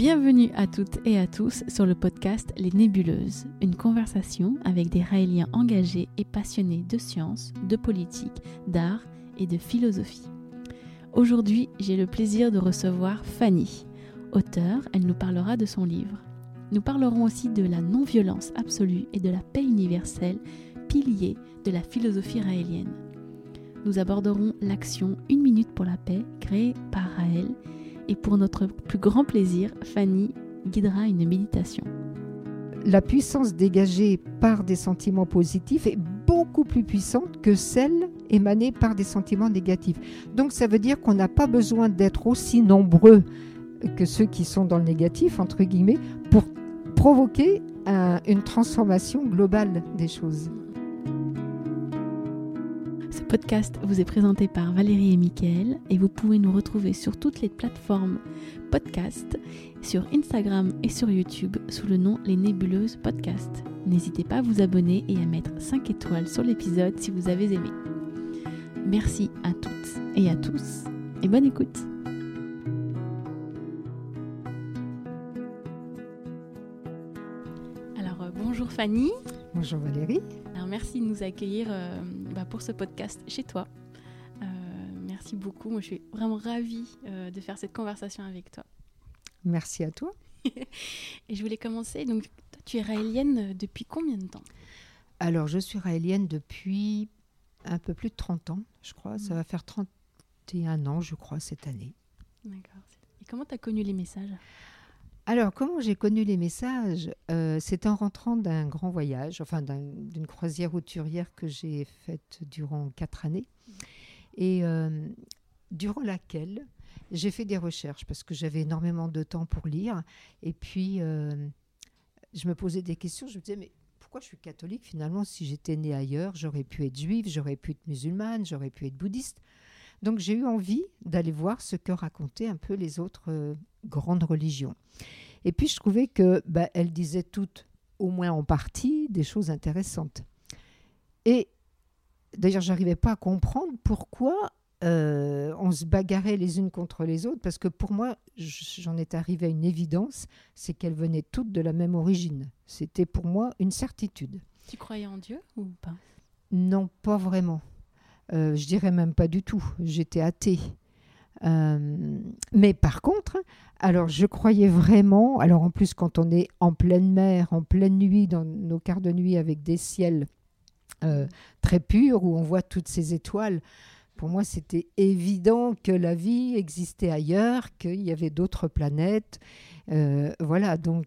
Bienvenue à toutes et à tous sur le podcast Les Nébuleuses, une conversation avec des Raéliens engagés et passionnés de sciences, de politique, d'art et de philosophie. Aujourd'hui, j'ai le plaisir de recevoir Fanny. Auteure, elle nous parlera de son livre. Nous parlerons aussi de la non-violence absolue et de la paix universelle, pilier de la philosophie raélienne. Nous aborderons l'action Une minute pour la paix créée par Raël et pour notre plus grand plaisir, Fanny guidera une méditation. La puissance dégagée par des sentiments positifs est beaucoup plus puissante que celle émanée par des sentiments négatifs. Donc ça veut dire qu'on n'a pas besoin d'être aussi nombreux que ceux qui sont dans le négatif, entre guillemets, pour provoquer une transformation globale des choses podcast vous est présenté par Valérie et Mickaël et vous pouvez nous retrouver sur toutes les plateformes podcast, sur Instagram et sur YouTube sous le nom Les Nébuleuses Podcast. N'hésitez pas à vous abonner et à mettre 5 étoiles sur l'épisode si vous avez aimé. Merci à toutes et à tous et bonne écoute. Alors euh, bonjour Fanny. Bonjour Valérie. Merci de nous accueillir euh, bah, pour ce podcast chez toi. Euh, merci beaucoup. Moi, je suis vraiment ravie euh, de faire cette conversation avec toi. Merci à toi. Et je voulais commencer. Donc, toi, tu es raélienne depuis combien de temps? Alors, je suis raélienne depuis un peu plus de 30 ans, je crois. Ça va faire 31 ans, je crois, cette année. D'accord. Et comment tu as connu les messages? Alors, comment j'ai connu les messages euh, C'est en rentrant d'un grand voyage, enfin d'une croisière hauturière que j'ai faite durant quatre années, et euh, durant laquelle j'ai fait des recherches parce que j'avais énormément de temps pour lire, et puis euh, je me posais des questions. Je me disais, mais pourquoi je suis catholique finalement Si j'étais née ailleurs, j'aurais pu être juive, j'aurais pu être musulmane, j'aurais pu être bouddhiste. Donc j'ai eu envie d'aller voir ce que racontaient un peu les autres grandes religions. Et puis je trouvais que bah, elles disaient toutes, au moins en partie, des choses intéressantes. Et d'ailleurs, j'arrivais pas à comprendre pourquoi euh, on se bagarrait les unes contre les autres, parce que pour moi, j'en étais arrivée à une évidence, c'est qu'elles venaient toutes de la même origine. C'était pour moi une certitude. Tu croyais en Dieu ou pas? Non, pas vraiment. Euh, je dirais même pas du tout. J'étais athée. Euh, mais par contre, alors je croyais vraiment, alors en plus quand on est en pleine mer, en pleine nuit, dans nos quarts de nuit avec des ciels euh, très purs où on voit toutes ces étoiles, pour moi c'était évident que la vie existait ailleurs, qu'il y avait d'autres planètes. Voilà, donc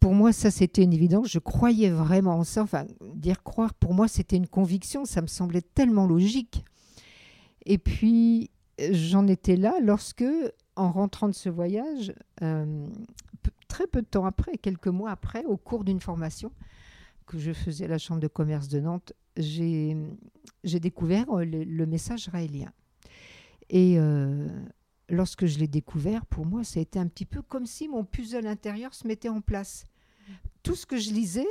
pour moi, ça, c'était une évidence. Je croyais vraiment en ça. Enfin, dire croire, pour moi, c'était une conviction. Ça me semblait tellement logique. Et puis, j'en étais là lorsque, en rentrant de ce voyage, euh, très peu de temps après, quelques mois après, au cours d'une formation que je faisais à la Chambre de commerce de Nantes, j'ai découvert le, message raélien. Et euh, lorsque je l'ai découvert, pour moi, ça a été un petit peu comme si mon puzzle intérieur se mettait en place. Tout ce que je lisais,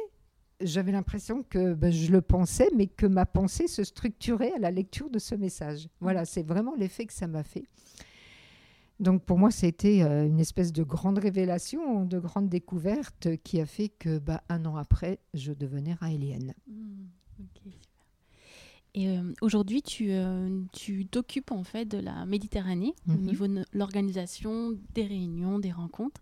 j'avais l'impression que ben, je le pensais, mais que ma pensée se structurait à la lecture de ce message. Voilà, mm. c'est vraiment l'effet que ça m'a fait. Donc pour moi, c'était euh, une espèce de grande révélation, de grande découverte qui a fait que bah, un an après, je devenais raélienne. Mm, Et euh, aujourd'hui, tu euh, tu t'occupes en fait de la Méditerranée au mm-hmm. niveau de l'organisation des réunions, des rencontres.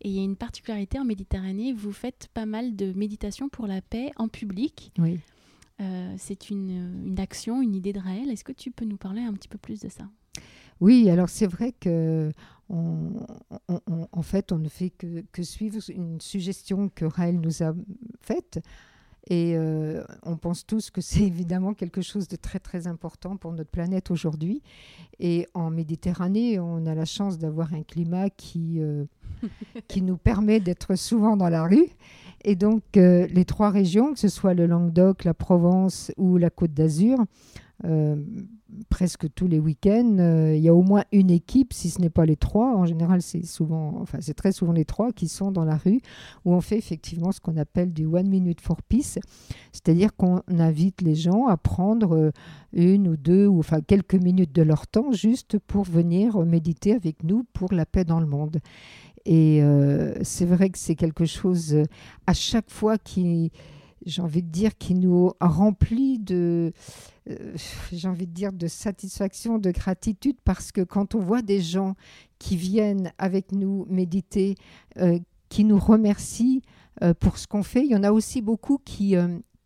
Et il y a une particularité en Méditerranée, vous faites pas mal de méditation pour la paix en public. Oui. Euh, c'est une, une, action, une idée de Raël. Est-ce que tu peux nous parler un petit peu plus de ça? Oui, alors c'est vrai que on, en fait, on ne fait que, que, suivre une suggestion que Raël nous a faite. Et euh, on pense tous que c'est évidemment quelque chose de très très important pour notre planète aujourd'hui. Et en Méditerranée, on a la chance d'avoir un climat qui, euh, qui nous permet d'être souvent dans la rue. Et donc euh, les trois régions, que ce soit le Languedoc, la Provence ou la Côte d'Azur, presque tous les week-ends, euh, il y a au moins une équipe, si ce n'est pas les trois. En général, c'est souvent, enfin, c'est très souvent les trois qui sont dans la rue où on fait effectivement ce qu'on appelle du one minute for peace, c'est-à-dire qu'on invite les gens à prendre euh, une ou deux ou enfin quelques minutes de leur temps juste pour venir méditer avec nous pour la paix dans le monde. Et euh, c'est vrai que c'est quelque chose euh, à chaque fois qui, j'ai envie de dire, qui nous remplit de, euh, j'ai envie de dire, de satisfaction, de gratitude, parce que quand on voit des gens qui viennent avec nous méditer, qui nous remercient pour ce qu'on fait, il y en a aussi beaucoup qui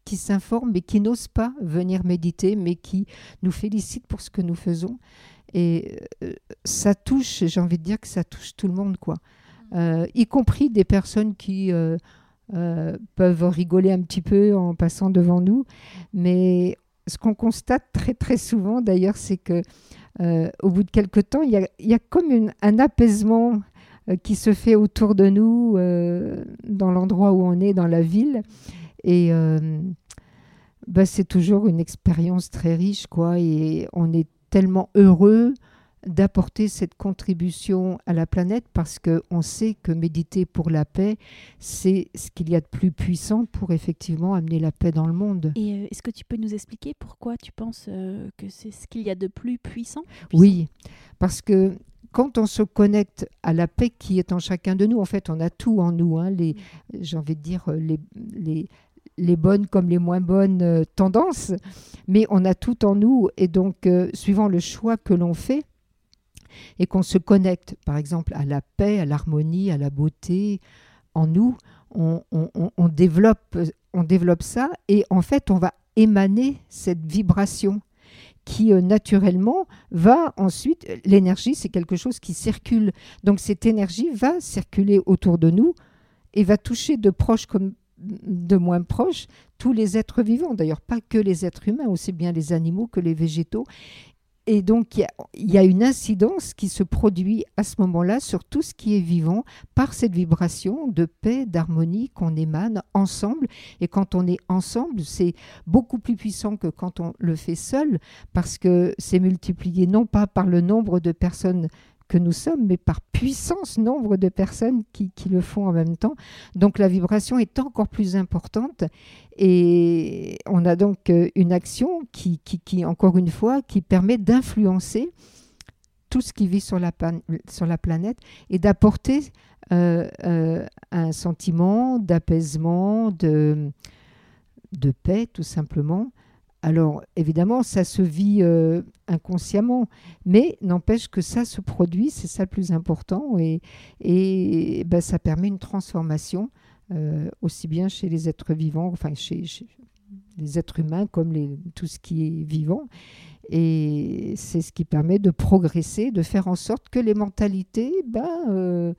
qui s'informent mais qui n'osent pas venir méditer, mais qui nous félicitent pour ce que nous faisons. Et ça touche, j'ai envie de dire que ça touche tout le monde, quoi. Euh, y compris des personnes qui euh, euh, peuvent rigoler un petit peu en passant devant nous. Mais ce qu'on constate très très souvent d'ailleurs, c'est que au bout de quelque temps, il y a, comme un apaisement qui se fait autour de nous, dans l'endroit où on est, dans la ville. Et bah, c'est toujours une expérience très riche, quoi. Et on est tellement heureux d'apporter cette contribution à la planète parce qu'on sait que méditer pour la paix, c'est ce qu'il y a de plus puissant pour effectivement amener la paix dans le monde. Et euh, est-ce que tu peux nous expliquer pourquoi tu penses euh, que c'est ce qu'il y a de plus puissant, Oui, parce que quand on se connecte à la paix qui est en chacun de nous, en fait, on a tout en nous, hein, les, j'ai envie de dire, les, les, les bonnes comme les moins bonnes tendances, mais on a tout en nous. Et donc suivant le choix que l'on fait, et qu'on se connecte, par exemple, à la paix, à l'harmonie, à la beauté en nous, on, développe, ça et en fait, on va émaner cette vibration qui euh, naturellement va ensuite, l'énergie c'est quelque chose qui circule, donc cette énergie va circuler autour de nous et va toucher de proches comme de moins proches tous les êtres vivants, d'ailleurs pas que les êtres humains, aussi bien les animaux que les végétaux. Et donc, il y, a une incidence qui se produit à ce moment-là sur tout ce qui est vivant par cette vibration de paix, d'harmonie qu'on émane ensemble. Et quand on est ensemble, c'est beaucoup plus puissant que quand on le fait seul, parce que c'est multiplié non pas par le nombre de personnes que nous sommes, mais par puissance nombre de personnes qui, le font en même temps. Donc la vibration est encore plus importante et on a donc euh, une action qui, qui, encore une fois, qui permet d'influencer tout ce qui vit sur la, planète et d'apporter euh, euh, un sentiment d'apaisement, de, de paix tout simplement, alors évidemment, ça se vit euh, inconsciemment, mais n'empêche que ça se produit, c'est ça le plus important, et, ben, ça permet une transformation, euh, aussi bien chez les êtres vivants, enfin chez, les êtres humains comme tout ce qui est vivant. Et c'est ce qui permet de progresser, de faire en sorte que les mentalités, ben, euh,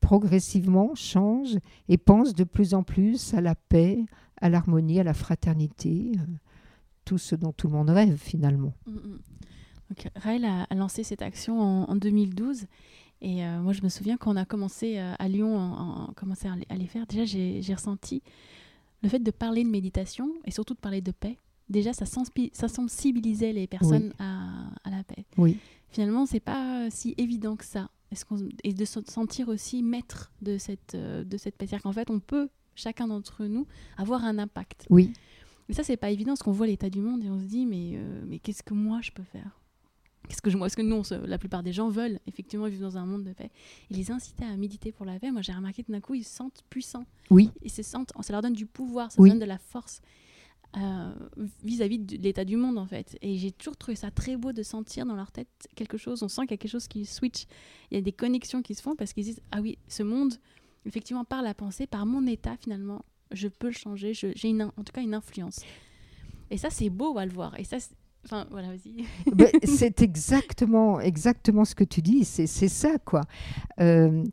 progressivement changent et pensent de plus en plus à la paix, à l'harmonie, à la fraternité tout ce dont tout le monde rêve finalement. Mm, mm. Donc, Raël a, lancé cette action en, 2012 et euh, moi je me souviens quand on a commencé euh, à Lyon, en, commencé à, les faire, déjà j'ai ressenti le fait de parler de méditation et surtout de parler de paix. Déjà ça, ça sensibilisait les personnes à, la paix. Oui. Finalement c'est pas si évident que ça. Est-ce et de se sentir aussi maître de cette, euh, de cette paix? C'est-à-dire qu'en fait on peut chacun d'entre nous avoir un impact. Oui. Mais ça, c'est pas évident parce qu'on voit l'état du monde et on se dit, mais, euh, mais qu'est-ce que moi je peux faire? Qu'est-ce que je, moi, est-ce que nous, la plupart des gens veulent effectivement vivre dans un monde de paix et les inciter à méditer pour la paix. Moi, j'ai remarqué que d'un coup, ils se sentent puissants. Oui. Ils se sentent, ça leur donne du pouvoir, ça leur donne de la force euh, vis-à-vis de l'état du monde en fait. Et j'ai toujours trouvé ça très beau de sentir dans leur tête quelque chose. On sent qu'il y a quelque chose qui switch. Il y a des connexions qui se font parce qu'ils disent ah oui, ce monde, effectivement, par la pensée, par mon état finalement, je peux le changer, j'ai en tout cas une influence. Et ça, c'est beau à le voir. Et ça, Enfin, voilà, vas-y. Ben, c'est exactement, exactement ce que tu dis, c'est ça, quoi. Euh,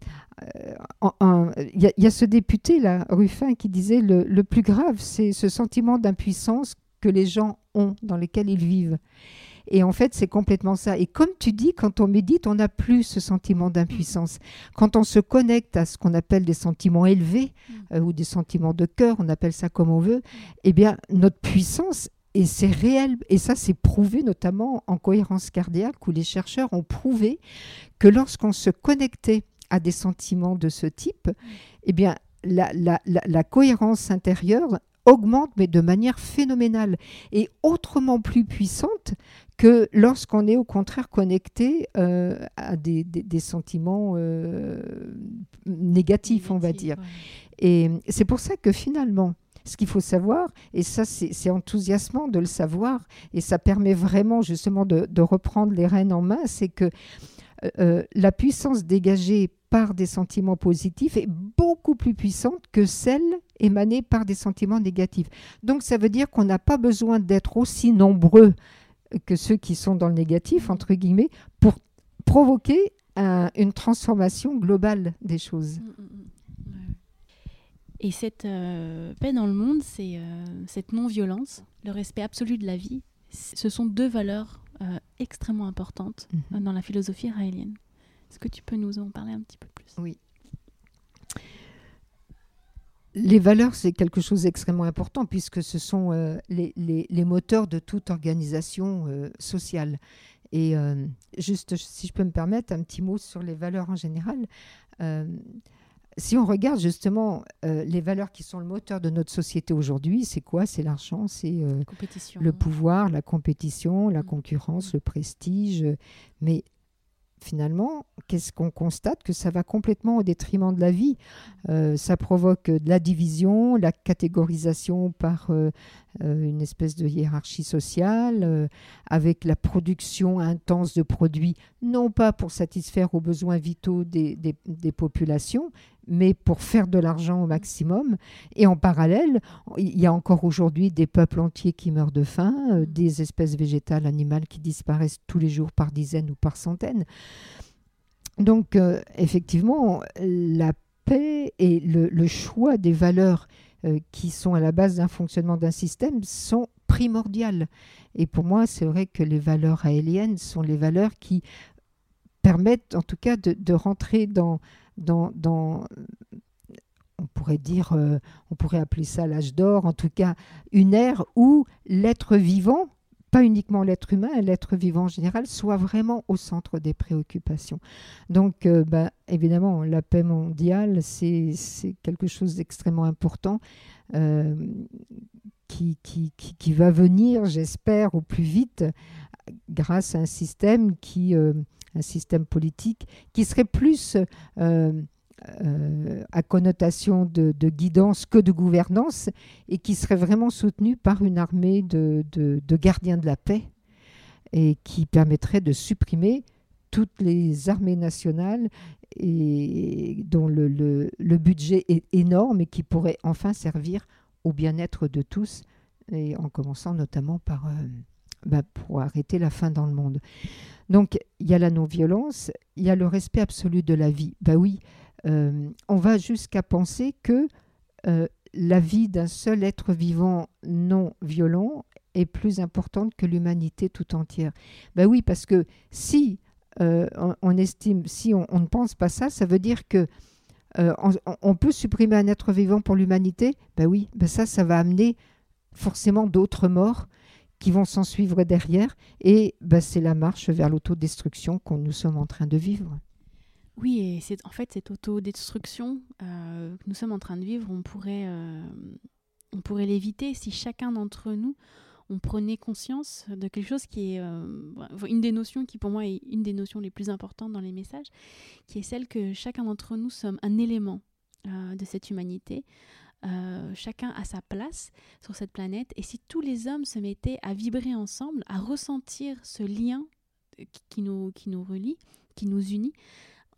il y, a ce député, là, Ruffin, qui disait le, le plus grave, c'est ce sentiment d'impuissance que les gens ont, dans lesquels ils vivent. Et en fait, c'est complètement ça. Et comme tu dis, quand on médite, on n'a plus ce sentiment d'impuissance. Quand on se connecte à ce qu'on appelle des sentiments élevés mm. euh, ou des sentiments de cœur, on appelle ça comme on veut, eh bien, notre puissance, et c'est réel, et ça c'est prouvé notamment en cohérence cardiaque, où les chercheurs ont prouvé que lorsqu'on se connectait à des sentiments de ce type, eh bien, la, la, la cohérence intérieure augmente, mais de manière phénoménale et autrement plus puissante que lorsqu'on est au contraire connecté euh, à des, des, sentiments euh, négatifs, on va dire. Et c'est pour ça que finalement, ce qu'il faut savoir, et ça c'est enthousiasmant de le savoir, et ça permet vraiment justement de, de reprendre les rênes en main, c'est que euh, la puissance dégagée par des sentiments positifs est beaucoup plus puissante que celle émanée par des sentiments négatifs. Donc ça veut dire qu'on n'a pas besoin d'être aussi nombreux que ceux qui sont dans le négatif, entre guillemets, pour provoquer une transformation globale des choses. Mm, mm, mm. Et cette euh, paix dans le monde, c'est euh, cette non-violence, le respect absolu de la vie, ce sont deux valeurs euh, extrêmement importantes mhm. dans la philosophie raélienne. Est-ce que tu peux nous en parler un petit peu plus? Oui. Les valeurs, c'est quelque chose d'extrêmement important puisque ce sont euh, les, les, moteurs de toute organisation euh, sociale. Et euh, juste, si je peux me permettre, un petit mot sur les valeurs en général. si on regarde justement les valeurs qui sont le moteur de notre société aujourd'hui, c'est quoi? C'est l'argent, c'est le pouvoir, la compétition, la mmh. concurrence, le prestige. Mais finalement, qu'est-ce qu'on constate Que ça va complètement au détriment de la vie. Euh, ça provoque de la division, la catégorisation par euh, euh, une espèce de hiérarchie sociale, avec la production intense de produits, non pas pour satisfaire aux besoins vitaux des, des populations, mais pour faire de l'argent au maximum. Et en parallèle, il y a encore aujourd'hui des peuples entiers qui meurent de faim, euh, des espèces végétales, animales qui disparaissent tous les jours par dizaines ou par centaines. Donc, euh, effectivement, la paix et le, choix des valeurs euh, qui sont à la base d'un fonctionnement d'un système sont primordiales. Et pour moi, c'est vrai que les valeurs aéliennes sont les valeurs qui permettent en tout cas de rentrer dans, dans, on pourrait dire, euh, on pourrait appeler ça l'âge d'or, en tout cas une ère où l'être vivant, pas uniquement l'être humain, l'être vivant en général, soit vraiment au centre des préoccupations. Donc, euh, bah, évidemment, la paix mondiale, c'est quelque chose d'extrêmement important. Euh, qui, va venir, j'espère, au plus vite, grâce à un système qui, un système politique qui serait plus euh, euh, à connotation de, guidance que de gouvernance et qui serait vraiment soutenu par une armée de, gardiens de la paix et qui permettrait de supprimer toutes les armées nationales dont le, budget est énorme et qui pourrait enfin servir au bien-être de tous, et en commençant notamment par, euh, bah, pour arrêter la faim dans le monde. Donc, il y a la non-violence, il y a le respect absolu de la vie. Ben oui, euh, on va jusqu'à penser que euh, la vie d'un seul être vivant non violent est plus importante que l'humanité tout entière. Ben oui, parce que si euh, on, estime, si on, ne pense pas ça, ça veut dire que on, peut supprimer un être vivant pour l'humanité. Ben oui, ben ça, ça va amener forcément d'autres morts qui vont s'en suivre derrière. Et bah, c'est la marche vers l'autodestruction qu'on nous sommes en train de vivre. Oui, et en fait cette autodestruction euh, que nous sommes en train de vivre, on pourrait, euh, on pourrait l'éviter si chacun d'entre nous on prenait conscience de quelque chose qui est euh, une des notions qui pour moi est une des notions les plus importantes dans les messages, qui est celle que chacun d'entre nous sommes un élément de cette humanité, euh, chacun a sa place sur cette planète. Et si tous les hommes se mettaient à vibrer ensemble, à ressentir ce lien qui nous, qui nous relie, qui nous unit,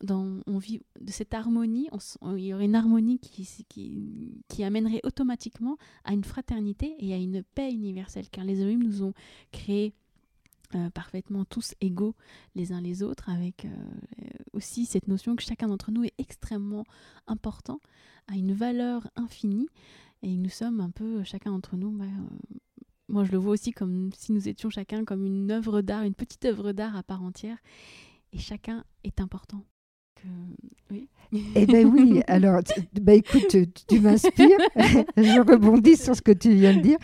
dans, on vit de cette harmonie, il y aurait une harmonie qui, qui, qui, amènerait automatiquement à une fraternité et à une paix universelle, car les hommes nous ont créés euh, parfaitement tous égaux les uns les autres, avec euh, aussi cette notion que chacun d'entre nous est extrêmement important a une valeur infinie et nous sommes un peu chacun d'entre nous. Bah, euh, moi, je le vois aussi comme si nous étions chacun comme une œuvre d'art, une petite œuvre d'art à part entière, et chacun est important. Oui. Eh bien oui, alors bah écoute, tu, m'inspires. je rebondis sur ce que tu viens de dire,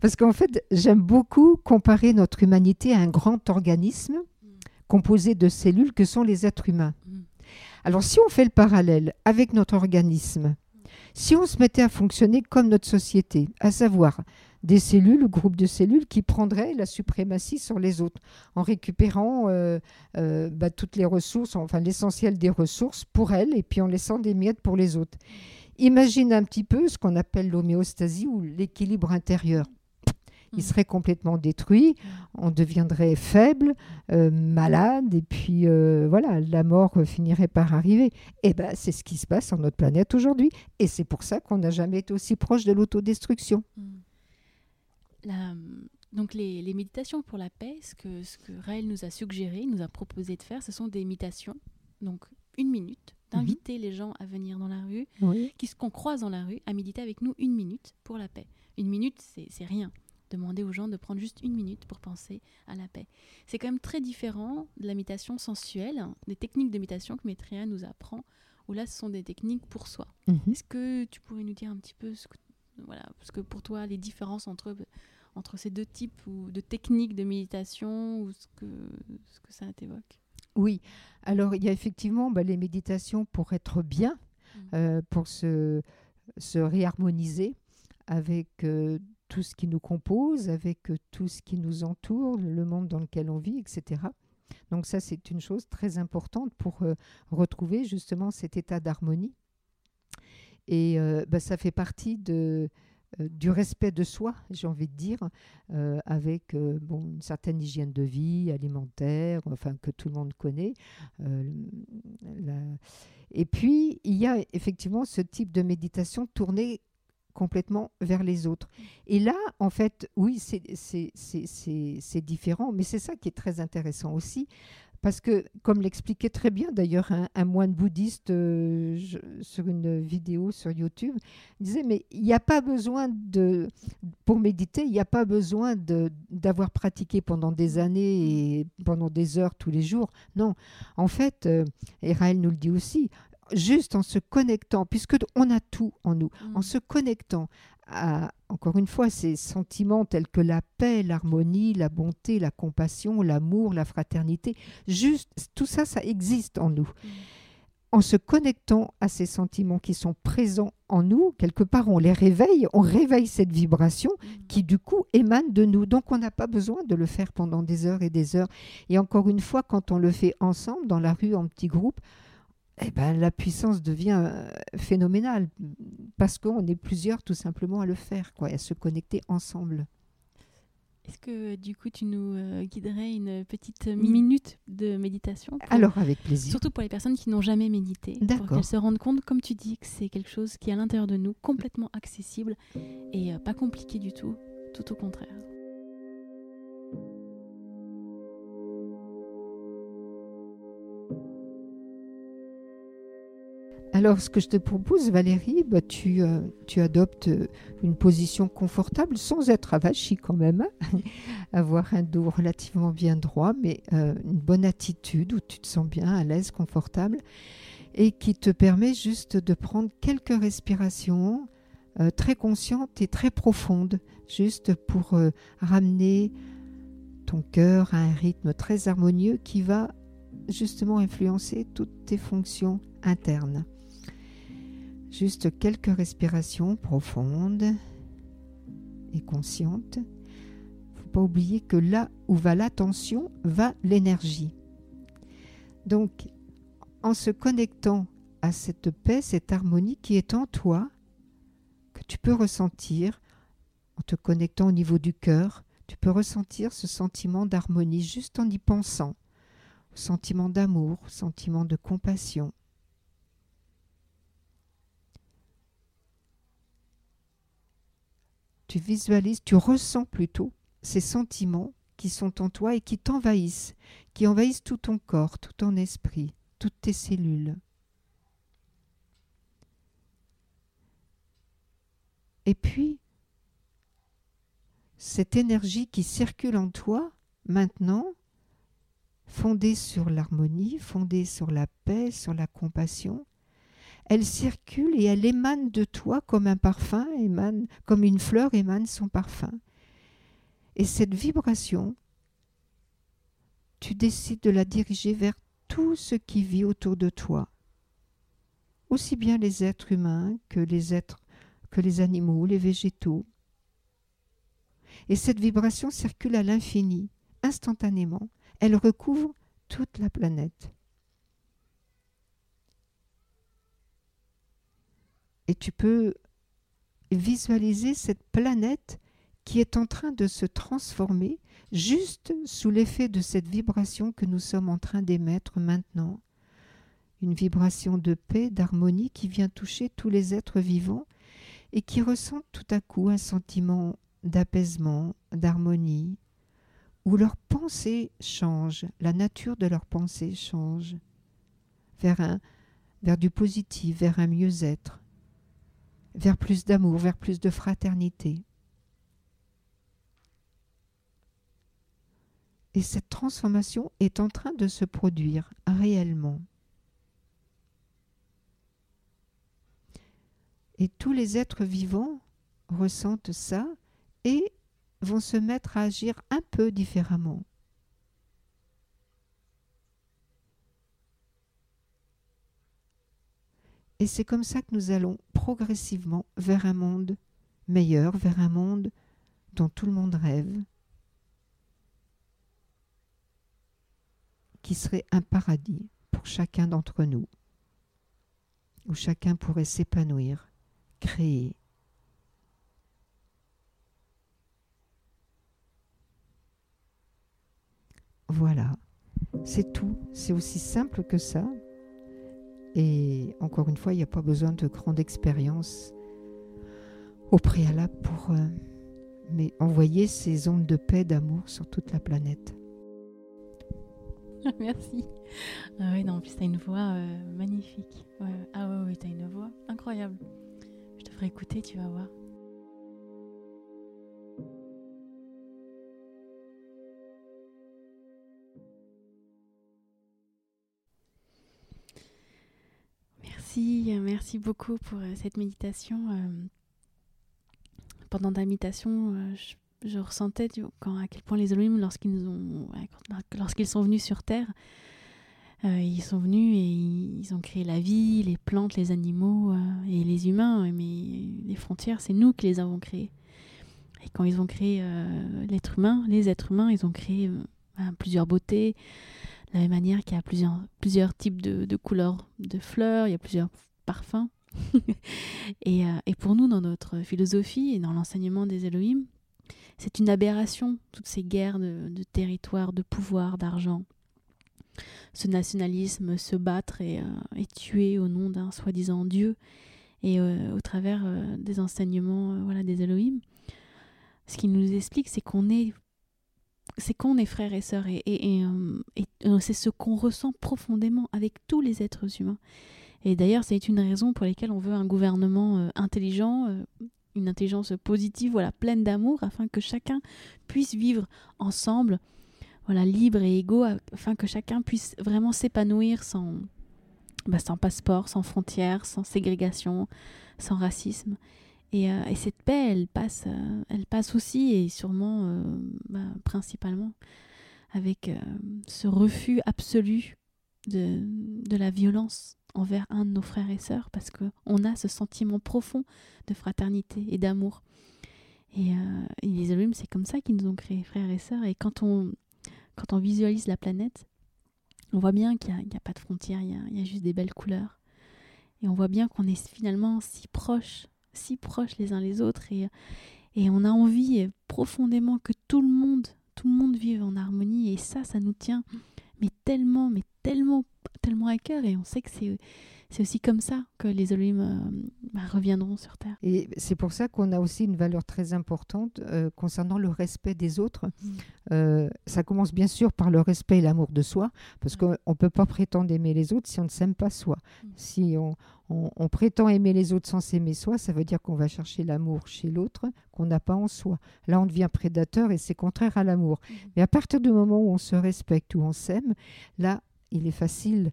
parce qu'en fait, j'aime beaucoup comparer notre humanité à un grand organisme composé de cellules que sont les êtres humains. Alors si on fait le parallèle avec notre organisme, si on se mettait à fonctionner comme notre société, à savoir des cellules ou groupes de cellules qui prendraient la suprématie sur les autres en récupérant euh, euh, bah, toutes les ressources, enfin l'essentiel des ressources pour elles et puis en laissant des miettes pour les autres. Imagine un petit peu ce qu'on appelle l'homéostasie ou l'équilibre intérieur. Il mm. serait complètement détruit, on deviendrait faible, euh, malade, et puis voilà, la mort finirait par arriver. Et ben, c'est ce qui se passe sur notre planète aujourd'hui, et c'est pour ça qu'on n'a jamais été aussi proche de l'autodestruction. Donc les, méditations pour la paix, ce que, ce que Raël nous a suggéré, nous a proposé de faire, ce sont des méditations, donc une minute, d'inviter mhm. les gens à venir dans la rue, qui qu'on croise dans la rue, à méditer avec nous une minute pour la paix. Une minute, c'est rien. Demander aux gens de prendre juste une minute pour penser à la paix. C'est quand même très différent de la méditation sensuelle, des techniques de méditation que Maitreya nous apprend, où là, ce sont des techniques pour soi. Mhm. Est-ce que tu pourrais nous dire un petit peu ce que, voilà, parce que pour toi, les différences entre entre ces deux types ou de techniques de méditation ou ce que, ce que ça t'évoque? Oui, alors il y a effectivement bah, les méditations pour être bien, mmh. euh, pour se, se réharmoniser avec euh, tout ce qui nous compose, avec euh, tout ce qui nous entoure, le monde dans lequel on vit, etc. Donc ça, c'est une chose très importante pour retrouver justement cet état d'harmonie. Et bah, ça fait partie de, du respect de soi, j'ai envie de dire, euh, avec euh, bon, une certaine hygiène de vie alimentaire, enfin que tout le monde connaît. Et puis, il y a effectivement ce type de méditation tournée complètement vers les autres. Et là, en fait, oui, c'est différent, mais c'est ça qui est très intéressant aussi, parce que, comme l'expliquait très bien d'ailleurs un, moine bouddhiste euh, sur une vidéo sur YouTube, il disait, mais il n'y a pas besoin de, pour méditer, il n'y a pas besoin d'avoir pratiqué pendant des années et pendant des heures tous les jours. Non, en fait, euh, et Raël nous le dit aussi, juste en se connectant, puisque on a tout en nous, en mm. se connectant à, encore une fois, ces sentiments tels que la paix, l'harmonie, la bonté, la compassion, l'amour, la fraternité, juste tout ça, ça existe en nous. Mm. En se connectant à ces sentiments qui sont présents en nous, quelque part on les réveille, on réveille cette vibration mm. qui du coup émane de nous. Donc on n'a pas besoin de le faire pendant des heures et des heures. Et encore une fois, quand on le fait ensemble, dans la rue, en petits groupes, eh ben, la puissance devient euh, phénoménale parce qu'on est plusieurs tout simplement à le faire, quoi, à se connecter ensemble. Est-ce que du coup tu nous euh, guiderais une petite minute de méditation Alors avec plaisir. Surtout pour les personnes qui n'ont jamais médité, pour qu'elles se rendent compte, comme tu dis, que c'est quelque chose qui est à l'intérieur de nous, complètement accessible et euh, pas compliqué du tout, tout au contraire. Alors, ce que je te propose, Valérie, bah, tu, euh, tu, adoptes euh, une position confortable sans être avachie quand même. Hein. Avoir un dos relativement bien droit, mais euh, une bonne attitude où tu te sens bien, à l'aise, confortable, et qui te permet juste de prendre quelques respirations très conscientes et très profondes, juste pour ramener ton cœur à un rythme très harmonieux qui va justement influencer toutes tes fonctions internes. Juste quelques respirations profondes et conscientes. Faut pas oublier que là où va l'attention, va l'énergie. Donc, en se connectant à cette paix, cette harmonie qui est en toi, que tu peux ressentir, en te connectant au niveau du cœur, tu peux ressentir ce sentiment d'harmonie juste en y pensant, sentiment d'amour, sentiment de compassion, tu visualises, tu ressens plutôt ces sentiments qui sont en toi et qui t'envahissent, qui envahissent tout ton corps, tout ton esprit, toutes tes cellules. Et puis, cette énergie qui circule en toi, maintenant, fondée sur l'harmonie, fondée sur la paix, sur la compassion, elle circule et elle émane de toi comme un parfum émane, comme une fleur émane son parfum. Et cette vibration, tu décides de la diriger vers tout ce qui vit autour de toi, aussi bien les êtres humains que les êtres, que les animaux, les végétaux. Et cette vibration circule à l'infini, instantanément. Elle recouvre toute la planète. Et tu peux visualiser cette planète qui est en train de se transformer juste sous l'effet de cette vibration que nous sommes en train d'émettre maintenant. Une vibration de paix, d'harmonie qui vient toucher tous les êtres vivants et qui ressentent tout à coup un sentiment d'apaisement, d'harmonie, où leur pensée change, la nature de leur pensée change vers, un, vers du positif, vers un mieux-être, vers plus d'amour, vers plus de fraternité. Et cette transformation est en train de se produire réellement. Et tous les êtres vivants ressentent ça et vont se mettre à agir un peu différemment. Et c'est comme ça que nous allons progressivement vers un monde meilleur, vers un monde dont tout le monde rêve, qui serait un paradis pour chacun d'entre nous, où chacun pourrait s'épanouir, créer. Voilà, c'est tout, c'est aussi simple que ça. Et encore une fois, il n'y a pas besoin de grande expérience au préalable pour euh, envoyer ces ondes de paix, d'amour sur toute la planète. Merci. Ah oui, non, en plus, tu as une voix euh, magnifique. Ah oui, oui, tu as une voix incroyable. Je te ferai écouter, tu vas voir. Merci, beaucoup pour euh, cette méditation. Euh. Pendant ta méditation, je je ressentais quand, à quel point les Elohim, lorsqu'ils sont venus sur Terre, euh, ils sont venus et ils ont créé la vie, les plantes, les animaux euh, et les humains. Mais les frontières, c'est nous qui les avons créées. Et quand ils ont créé euh, l'être humain, les êtres humains, ils ont créé ben, plusieurs beautés. Manière qu'il y a plusieurs, types de, couleurs de fleurs, il y a plusieurs parfums. et, et, pour nous, dans notre philosophie et dans l'enseignement des Elohim, c'est une aberration, toutes ces guerres de, territoire, de pouvoir, d'argent. Ce nationalisme, se battre et, euh, tuer au nom d'un soi-disant Dieu et euh, au travers euh, des enseignements voilà, des Elohim. Ce qui nous explique, c'est qu'on est c'est qu'on est frères et sœurs et, et, c'est ce qu'on ressent profondément avec tous les êtres humains. Et d'ailleurs, c'est une raison pour laquelle on veut un gouvernement intelligent, une intelligence positive, voilà, pleine d'amour, afin que chacun puisse vivre ensemble, voilà, libre et égaux, afin que chacun puisse vraiment s'épanouir sans, bah, sans passeport, sans frontières, sans ségrégation, sans racisme. Et, euh, cette paix, elle passe, euh, elle passe aussi et sûrement, euh, bah, principalement, avec ce refus absolu de, la violence envers un de nos frères et sœurs parce qu'on a ce sentiment profond de fraternité et d'amour. Et, les allumes, c'est comme ça qu'ils nous ont créés, frères et sœurs. Et quand on, visualise la planète, on voit bien qu'il n'y a, pas de frontières, il y a, juste des belles couleurs. Et on voit bien qu'on est finalement si proches, si proches les uns les autres. Et, et on a envie profondément que tout le monde, tout le monde vive en harmonie. Et ça, ça nous tient mais tellement, mais tellement, tellement à cœur. Et on sait que c'est c'est aussi comme ça que les Elohim euh, bah, reviendront sur Terre. Et c'est pour ça qu'on a aussi une valeur très importante euh, concernant le respect des autres. Mm. Euh, ça commence bien sûr par le respect et l'amour de soi, parce qu'on ne peut pas prétendre aimer les autres si on ne s'aime pas soi. Mm. Si on, on, prétend aimer les autres sans s'aimer soi, ça veut dire qu'on va chercher l'amour chez l'autre qu'on n'a pas en soi. Là, on devient prédateur et c'est contraire à l'amour. Mm. Mais à partir du moment où on se respecte, où on s'aime, là, il est facile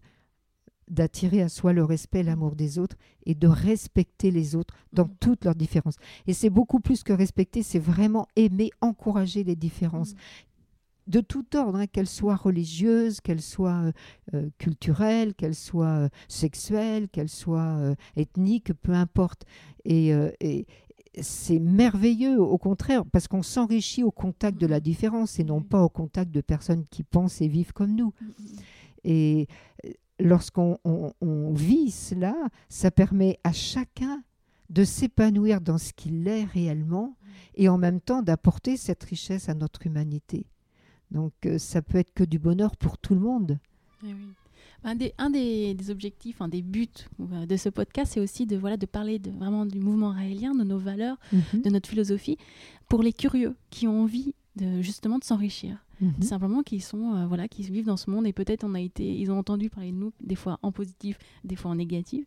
d'attirer à soi le respect, l'amour des autres et de respecter les autres dans mm. toutes leurs différences. Et c'est beaucoup plus que respecter, c'est vraiment aimer, encourager les différences. Mm. De tout ordre, hein, qu'elles soient religieuses, qu'elles soient euh, euh, culturelles, qu'elles soient euh, sexuelles, qu'elles soient ethniques, peu importe. Et, et, c'est merveilleux, au contraire, parce qu'on s'enrichit au contact de la différence et non pas au contact de personnes qui pensent et vivent comme nous. Et lorsqu'on vit cela, ça permet à chacun de s'épanouir dans ce qu'il est réellement et en même temps d'apporter cette richesse à notre humanité. Donc euh, ça peut être que du bonheur pour tout le monde. Eh un, des, un des, objectifs, un des buts euh, de ce podcast, c'est aussi de, voilà, de parler de, vraiment du mouvement raélien, de nos valeurs, mhm. de notre philosophie, pour les curieux qui ont envie de, justement de s'enrichir. Mhm. Simplement qui sont euh, voilà qui vivent dans ce monde et peut-être on a été ils ont entendu parler de nous des fois en positif des fois en négatif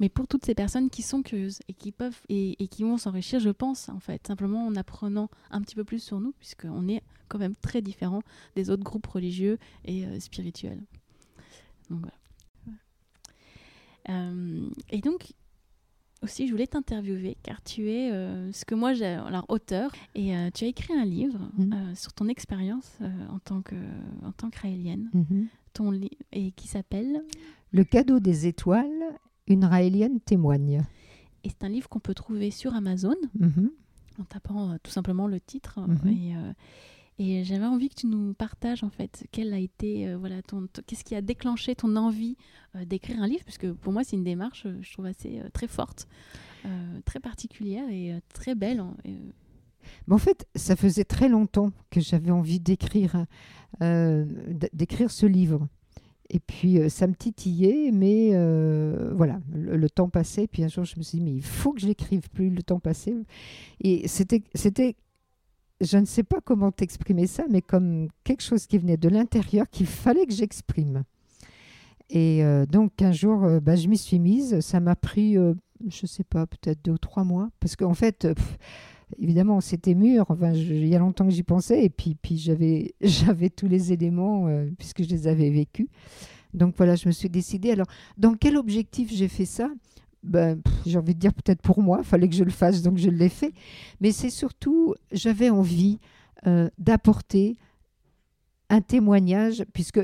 mais pour toutes ces personnes qui sont curieuses et qui peuvent et, qui vont s'enrichir je pense en fait simplement en apprenant un petit peu plus sur nous puisqu'on est quand même très différent des autres groupes religieux et euh, spirituels donc voilà euh, et donc aussi, je voulais t'interviewer car tu es euh, ce que moi j'ai, alors auteur, et euh, tu as écrit un livre mhm. euh, sur ton expérience en tant que en tant que raélienne, mhm. ton et qui s'appelle Le cadeau des étoiles, une raélienne témoigne. Et c'est un livre qu'on peut trouver sur Amazon mhm. en tapant tout simplement le titre. Et, et j'avais envie que tu nous partages en fait quel a été euh, voilà ton, qu'est-ce qui a déclenché ton envie euh, d'écrire un livre? Puisque pour moi c'est une démarche euh, je trouve assez très forte, très particulière et très belle. Hein, en fait, ça faisait très longtemps que j'avais envie d'écrire d'écrire ce livre. Et puis ça me titillait, mais voilà, le, temps passait. Puis un jour, je me suis dit, mais il faut que je l'écrive plus, le temps passait. Et c'était je ne sais pas comment t'exprimer ça, mais comme quelque chose qui venait de l'intérieur qu'il fallait que j'exprime. Et euh, donc un jour, euh, bah, je m'y suis mise. Ça m'a pris, euh, je ne sais pas, peut-être deux ou trois mois. Parce qu'en fait, évidemment, c'était mûr. Enfin, il y a longtemps que j'y pensais. Et puis, puis j'avais, j'avais tous les éléments, puisque je les avais vécus. Donc voilà, je me suis décidée. Alors, dans quel objectif j'ai fait ça? Ben, j'ai envie de dire peut-être pour moi, il fallait que je le fasse, donc je l'ai fait. Mais c'est surtout, j'avais envie euh, d'apporter un témoignage, puisque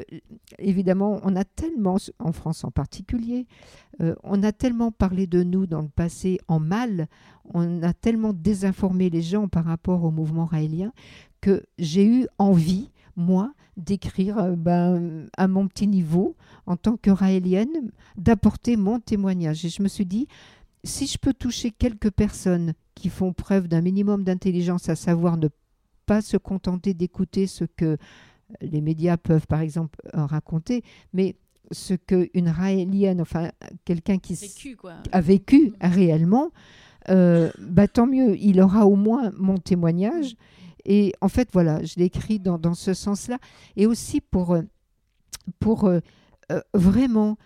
évidemment, on a tellement, en France en particulier, euh, on a tellement parlé de nous dans le passé en mal, on a tellement désinformé les gens par rapport au mouvement raélien, que j'ai eu envie, moi, d'écrire euh, ben, à mon petit niveau, en tant que raélienne, d'apporter mon témoignage. Et je me suis dit, si je peux toucher quelques personnes qui font preuve d'un minimum d'intelligence, à savoir ne pas se contenter d'écouter ce que les médias peuvent, par exemple, raconter, mais ce qu'une raélienne, enfin quelqu'un qui a vécu mm. réellement, euh, bah, tant mieux, il aura au moins mon témoignage. Et en fait, voilà, je l'ai écrit dans, dans ce sens-là. Et aussi pour, euh, pour euh, euh, vraiment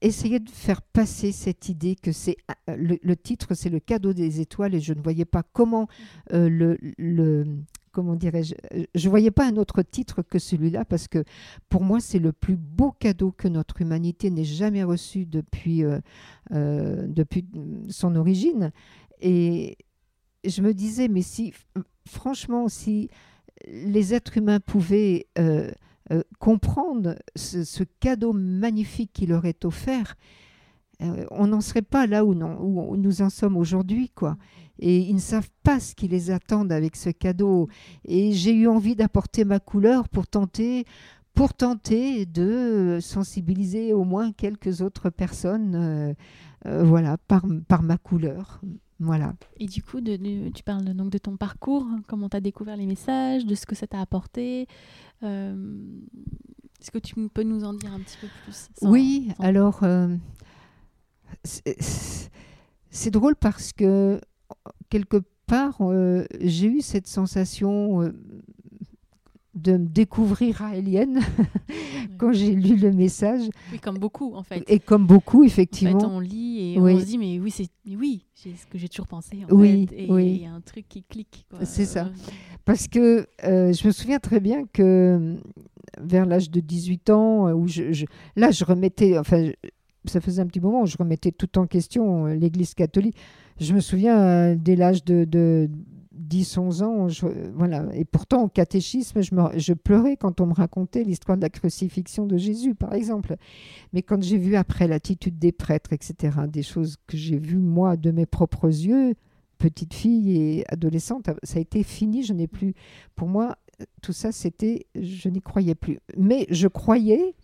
essayer de faire passer cette idée que c'est le, titre, c'est le cadeau des étoiles, et je ne voyais pas comment le, le comment dirais-je, je voyais pas un autre titre que celui-là parce que pour moi c'est le plus beau cadeau que notre humanité n'ait jamais reçu depuis depuis son origine et je me disais mais si franchement, si les êtres humains pouvaient euh, euh, comprendre ce, cadeau magnifique qui leur est offert, euh, on n'en serait pas là où, où nous en sommes aujourd'hui, quoi. Et ils ne savent pas ce qui les attend avec ce cadeau. Et j'ai eu envie d'apporter ma couleur pour tenter, pour tenter de sensibiliser au moins quelques autres personnes, voilà, par, par ma couleur. Voilà. Et du coup, de, tu parles donc de ton parcours, comment tu as découvert les messages, de ce que ça t'a apporté. Euh, est-ce que tu peux nous en dire un petit peu plus Oui, alors, euh, c'est drôle parce que quelque part, euh, j'ai eu cette sensation de me découvrir raélienne quand j'ai lu le message. Oui, comme beaucoup en fait. Et comme beaucoup, effectivement. En fait, on lit et on se dit mais oui, c'est oui, c'est ce que j'ai toujours pensé. En oui, fait, et il y a un truc qui clique. C'est ça. Parce que euh, je me souviens très bien que euh, vers l'âge de 18 ans, euh, où je, là je remettais, enfin ça faisait un petit moment où je remettais tout en question l'Église catholique. Je me souviens dès l'âge de, de 10-11 ans, voilà. Et pourtant, au catéchisme, je, pleurais quand on me racontait l'histoire de la crucifixion de Jésus, par exemple. Mais quand j'ai vu après l'attitude des prêtres, etc., des choses que j'ai vues, moi, de mes propres yeux, petite fille et adolescente, ça a été fini. Je n'ai plus. Pour moi, tout ça, c'était. Je n'y croyais plus. Mais je croyais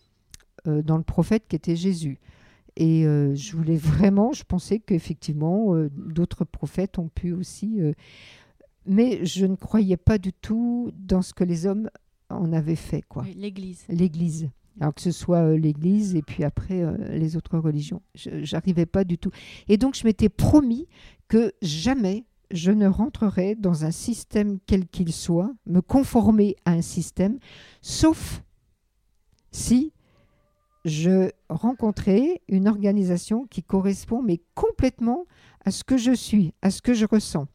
euh, dans le prophète qui était Jésus. Et euh, je voulais vraiment, je pensais qu'effectivement, euh, d'autres prophètes ont pu aussi. Mais je ne croyais pas du tout dans ce que les hommes en avaient fait. quoi. L'Église. L'Église. Alors que ce soit l'Église et puis après les autres religions. J'arrivais pas du tout. Et donc je m'étais promis que jamais je ne rentrerai dans un système quel qu'il soit, me conformer à un système, sauf si je rencontrais une organisation qui correspond mais complètement à ce que je suis, à ce que je ressens.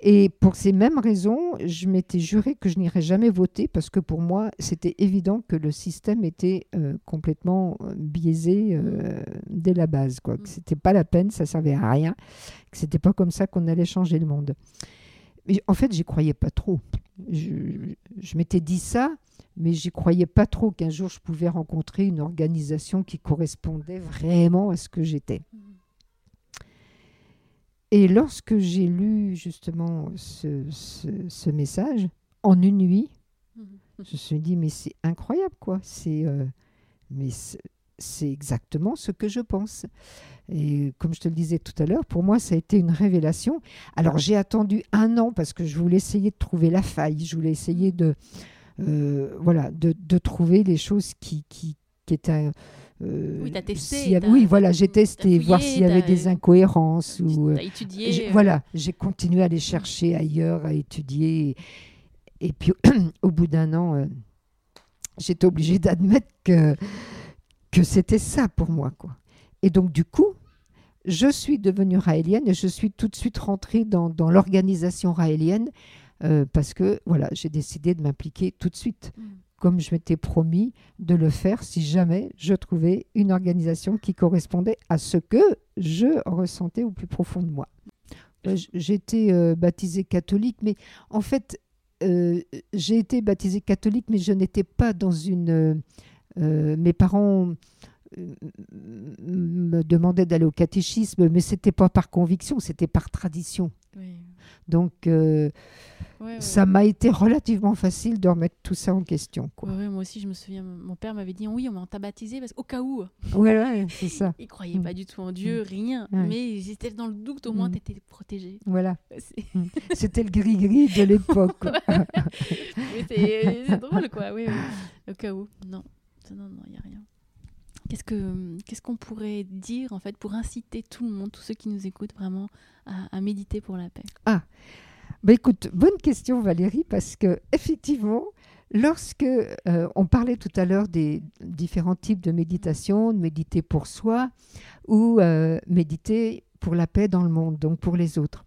Et pour ces mêmes raisons, je m'étais juré que je n'irais jamais voter parce que pour moi, c'était évident que le système était euh, complètement euh, biaisé euh, dès la base, quoi. Que mm. c'était pas la peine, ça servait à rien, que c'était pas comme ça qu'on allait changer le monde. Mais en fait, j'y croyais pas trop. Je, je m'étais dit ça, mais j'y croyais pas trop qu'un jour je pouvais rencontrer une organisation qui correspondait vraiment à ce que j'étais. Et lorsque j'ai lu justement ce, message, en une nuit, mhm. je me suis dit, mais c'est incroyable, quoi. C'est, euh, mais c'est exactement ce que je pense. Et comme je te le disais tout à l'heure, pour moi, ça a été une révélation. Alors, j'ai attendu un an parce que je voulais essayer de trouver la faille. Je voulais essayer de, euh, voilà, de, de, trouver les choses qui, qui, qui étaient euh, oui, as testé. oui, voilà, j'ai testé, voir s'il y avait des incohérences. ou, as étudié. Euh. Voilà, j'ai continué à aller chercher ailleurs, à étudier. Et puis, au bout d'un an, euh, j'étais obligée d'admettre que, que c'était ça pour moi. Quoi. Et donc, du coup, je suis devenue raélienne et je suis tout de suite rentrée dans, dans l'organisation raélienne parce que voilà, j'ai décidé de m'impliquer tout de suite. Mm comme je m'étais promis de le faire si jamais je trouvais une organisation qui correspondait à ce que je ressentais au plus profond de moi. Euh, j'étais euh, baptisée catholique, mais en fait, euh, j'ai été baptisée catholique, mais je n'étais pas dans une... mes parents me demandaient d'aller au catéchisme, mais c'était pas par conviction, c'était par tradition. Donc, ça m'a été relativement facile de remettre tout ça en question. Quoi. moi aussi, je me souviens, mon père m'avait dit oui, on t'a baptisé parce au cas où. Ouais, c'est ça. il croyait pas du tout en Dieu, mm. rien. Mais j'étais dans le doute, au moins, mm. tu étais protégé. Voilà. Mm. C'était le gris-gris de l'époque. c'est drôle, quoi. Oui, Au cas où. Non, non, non, il n'y a rien. Qu'est-ce que qu'est-ce qu'on pourrait dire en fait pour inciter tout le monde, tous ceux qui nous écoutent vraiment à, méditer pour la paix? Ah, bah, écoute, bonne question Valérie, parce que effectivement, lorsque euh, on parlait tout à l'heure des différents types de méditation, de méditer pour soi ou euh, méditer pour la paix dans le monde, donc pour les autres.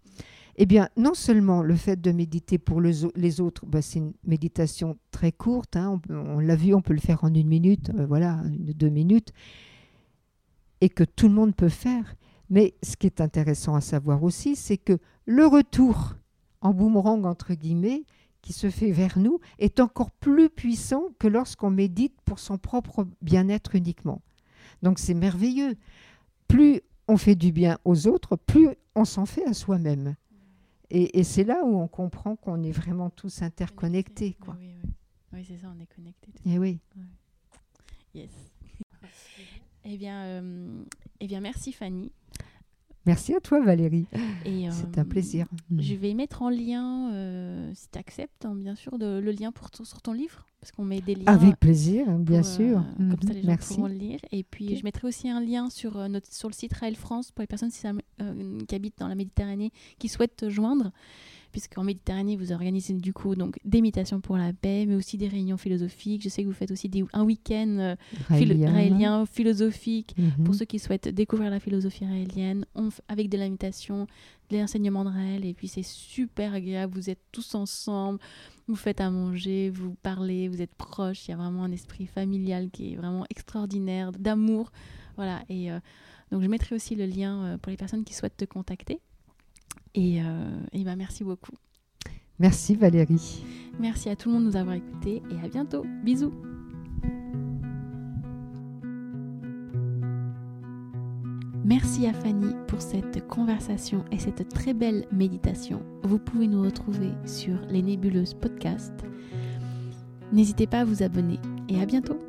Eh bien, non seulement le fait de méditer pour les autres, bah, c'est une méditation très courte, hein, on, l'a vu, on peut le faire en une minute, euh, voilà, deux minutes, et que tout le monde peut faire. Mais ce qui est intéressant à savoir aussi, c'est que le retour en boomerang entre guillemets, qui se fait vers nous, est encore plus puissant que lorsqu'on médite pour son propre bien-être uniquement. Donc c'est merveilleux. Plus on fait du bien aux autres, plus on s'en fait à soi-même. Et, c'est là où on comprend qu'on est vraiment tous interconnectés. Quoi. Oui, oui. c'est ça, on est connectés. Et eh oui. Yes. eh, bien, euh, eh bien, merci Fanny. Merci à toi Valérie. C'est un euh, plaisir. Je vais mettre en lien, euh, si tu acceptes, hein, bien sûr, de, le lien pour sur ton livre, parce qu'on met des liens. Avec plaisir, bien sûr. Euh, comme ça, les gens Merci. pourront le lire. Et puis, je mettrai aussi un lien sur, notre, sur le site Raël France pour les personnes qui habitent dans la Méditerranée qui souhaitent te joindre puisqu'en Méditerranée, vous organisez du coup donc des méditations pour la paix, mais aussi des réunions philosophiques. Je sais que vous faites aussi des, un week-end euh, raélien. philosophique pour mhm. ceux qui souhaitent découvrir la philosophie raélienne, avec de la de l'enseignement de Raël, et puis c'est super agréable. Vous êtes tous ensemble, vous faites à manger, vous parlez, vous êtes proches. Il y a vraiment un esprit familial qui est vraiment extraordinaire, d'amour. Voilà, et euh, donc je mettrai aussi le lien euh, pour les personnes qui souhaitent te contacter. Et, euh, bah, merci beaucoup. Merci Valérie. Merci à tout le monde de nous avoir écoutés et à bientôt. Bisous. Merci à Fanny pour cette conversation et cette très belle méditation. Vous pouvez nous retrouver sur les Nébuleuses Podcast. N'hésitez pas à vous abonner et à bientôt